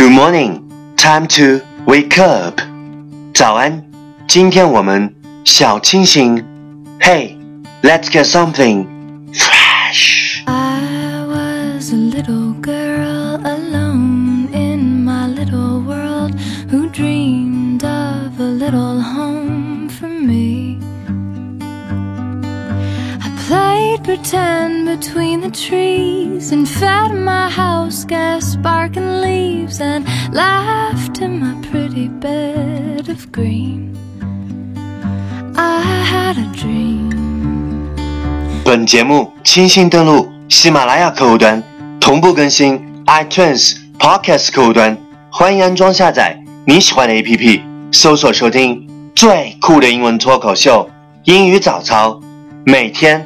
Good morning, time to wake up. 早安，今天我们小清醒。Hey, let's get something fresh. I was a little girl alone in my little world who dreamed of a little home Pretend between the trees and fed my house gas sparking leaves and laughed in my pretty bed of green. I had a dream. 本节目清新登录喜马拉雅客户端，同步更新 iTunes Podcast 客户端，欢迎安装下载你喜欢的 APP，搜索收听最酷的英文脱口秀英语早操，每天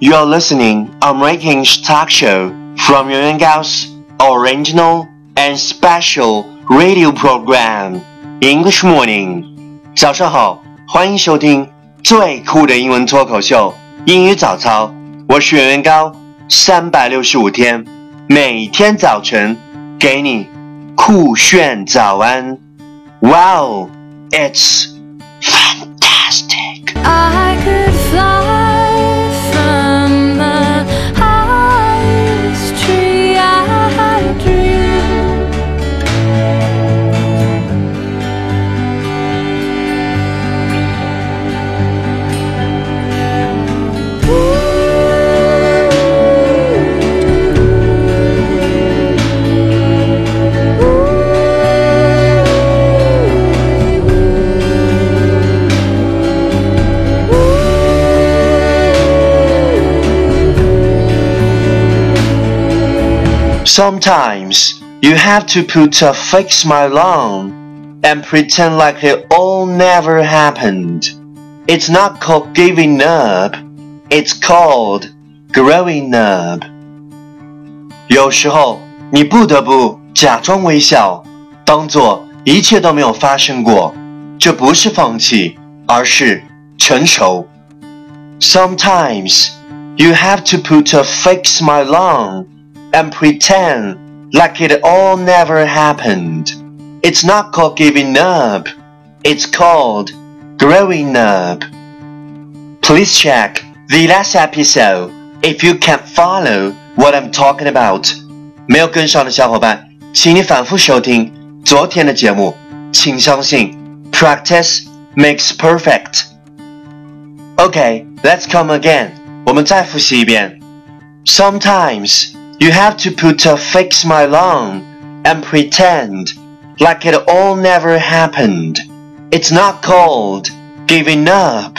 you're listening on Ranking's talk show from Yuan Gao's original and special radio program English Morning。早上好，欢迎收听最酷的英文脱口秀英语早操。我是袁元高，三百六十五天，每天早晨给你酷炫早安。Wow, it's fantastic! Sometimes you have to put a fake smile on and pretend like it all never happened. It's not called giving up, it's called growing up. 有时候你不得不假装微笑，当做一切都没有发生过。这不是放弃，而是成熟。Sometimes you have to put a fake smile on and pretend like it all never happened. It's not called giving up, it's called growing up. Please check the last episode if you can't follow what I'm talking about. 没有跟上的小伙伴，请你反复收听昨天的节目。请相信，practice makes perfect. Okay, let's come again. 我们再复习一遍。Sometimes you have to put a fake smile on and pretend like it all never happened. It's not called giving up.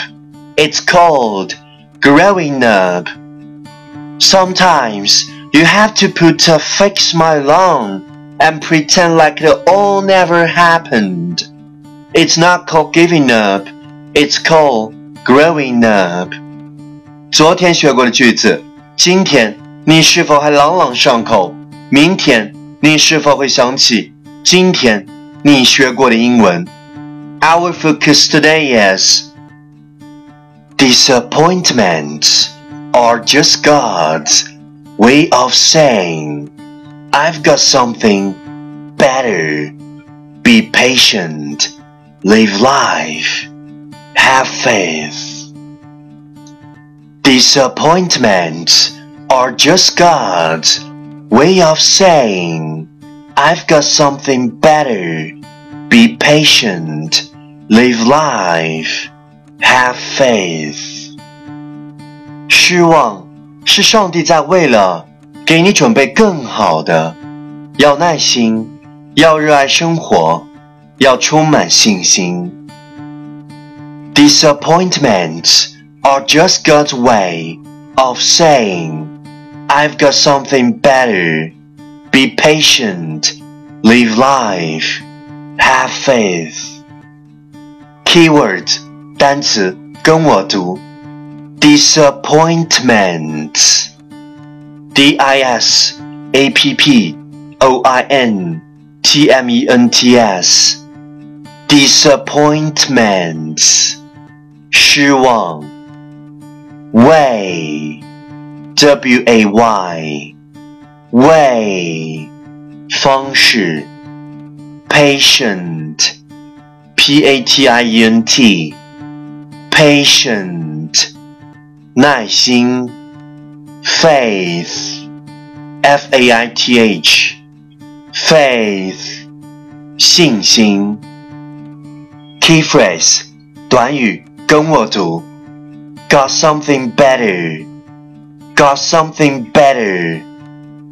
It's called growing up. Sometimes you have to put a fake smile on and pretend like it all never happened. It's not called giving up. It's called growing up. 昨天学过的句子，今天 你是否还朗朗上口？明天你是否会想起今天你学过的英文？Our focus today is disappointments are just God's way of saying, I've got something better. Be patient. Live life. Have faith. Disappointments are just God's way of saying, I've got something better. Be patient. Live life. Have faith. 失望是上帝在为了给你准备更好的，要耐心，要热爱生活，要充满信心。Disappointments are just God's way of saying, I've got something better. Be patient. Live life. Have faith. Keywords 单词跟我读 disappointment d i s a p p o i n t m e n t s disappointment 失望 way w a y way 方式 patient p a t i e n t patient 耐心 faith f a i t h faith 信心 key phrase 短语跟我读 got something better got something better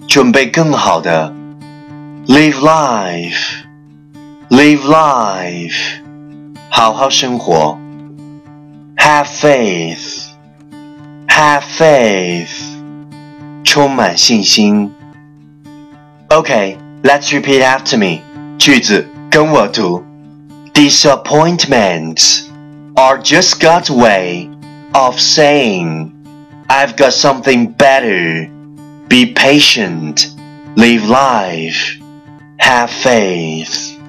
准备更好的 live life live life 好好生活 have faith have faith 充满信心 Okay, let's repeat after me 句子跟我读 Disappointments are just God's way of saying I've got something better be patient, live life, have faith.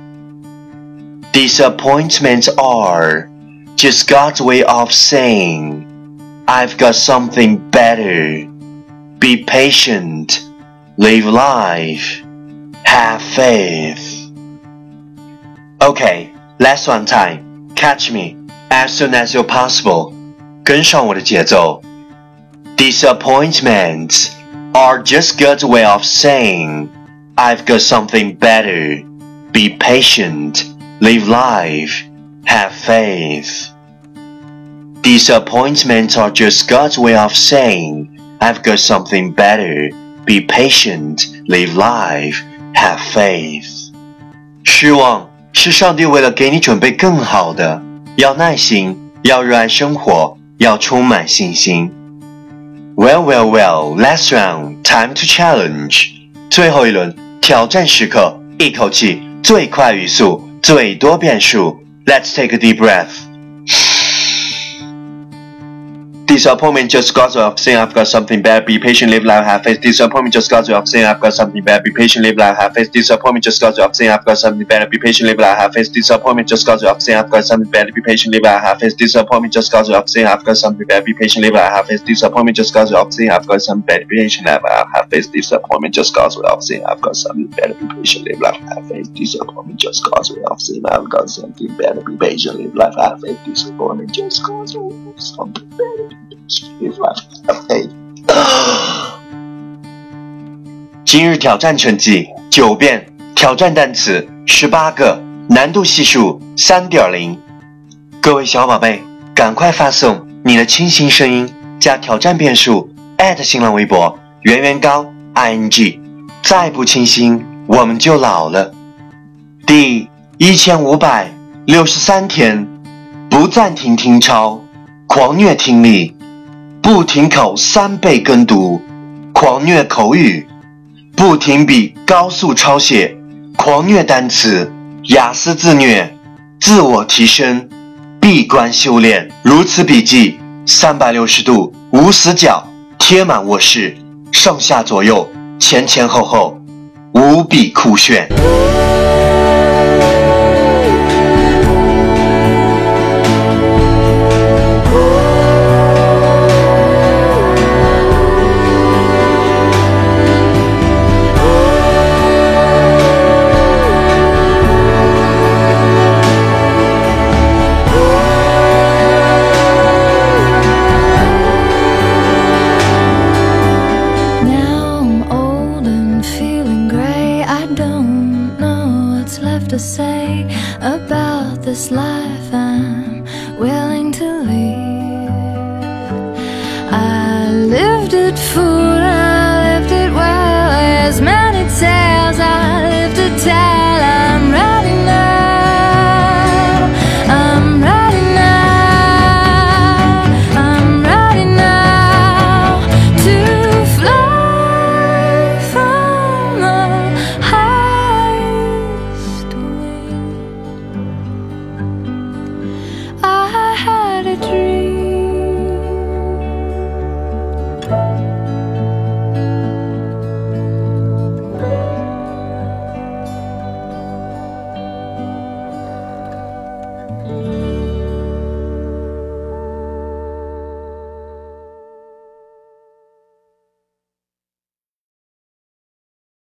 Disappointments are just God's way of saying, I've got something better. Be patient, live life, have faith. Okay, last one time. Catch me as soon as you're possible. 跟上我的节奏。 Disappointments are just God's way of saying, I've got something better. Be patient, live life, have faith. Disappointments are just God's way of saying, I've got something better. Be patient, live life, have faith. 失望是上帝为了给你准备更好的，要耐心，要热爱生活，要充满信心。 Well, well, well, last round, time to challenge. 最后一轮挑战时刻，一口气最快语速，最多变数。Let's take a deep breath. Disappointment just got of saying I've got something bad. Be patient, live life, have faith. Disappointment just got of saying I've got something bad. Be patient, live life, have faith. Disappointment just got of saying I've got something bad. Be patient, live life, have faith. Disappointment just got of saying I've got something bad. Be patient, live life, have faith. Disappointment just got of saying I've got something bad. Be patient, live life, have faith. Disappointment just got of saying I've got something bad. Be patient, live life, have faith. Disappointment just got of saying I've got something bad. Be patient, live life, have faith. Disappointment just got of saying I've got something bad. Be patient, live life, have faith. Disappointment just got of something bad. 今日挑战成绩九遍，挑战单词十八个，难度系数三点零。各位小宝贝，赶快发送你的清新声音加挑战变数新浪微博圆圆高 i n g，再不清新我们就老了。第一千五百六十三天，不暂停听超，狂虐听力。不停口三倍跟读，狂虐口语；不停笔高速抄写，狂虐单词；雅思自虐，自我提升，闭关修炼。如此笔记，三百六十度无死角，贴满卧室，上下左右，前前后后，无比酷炫。to say about this life. I'm willing to leave.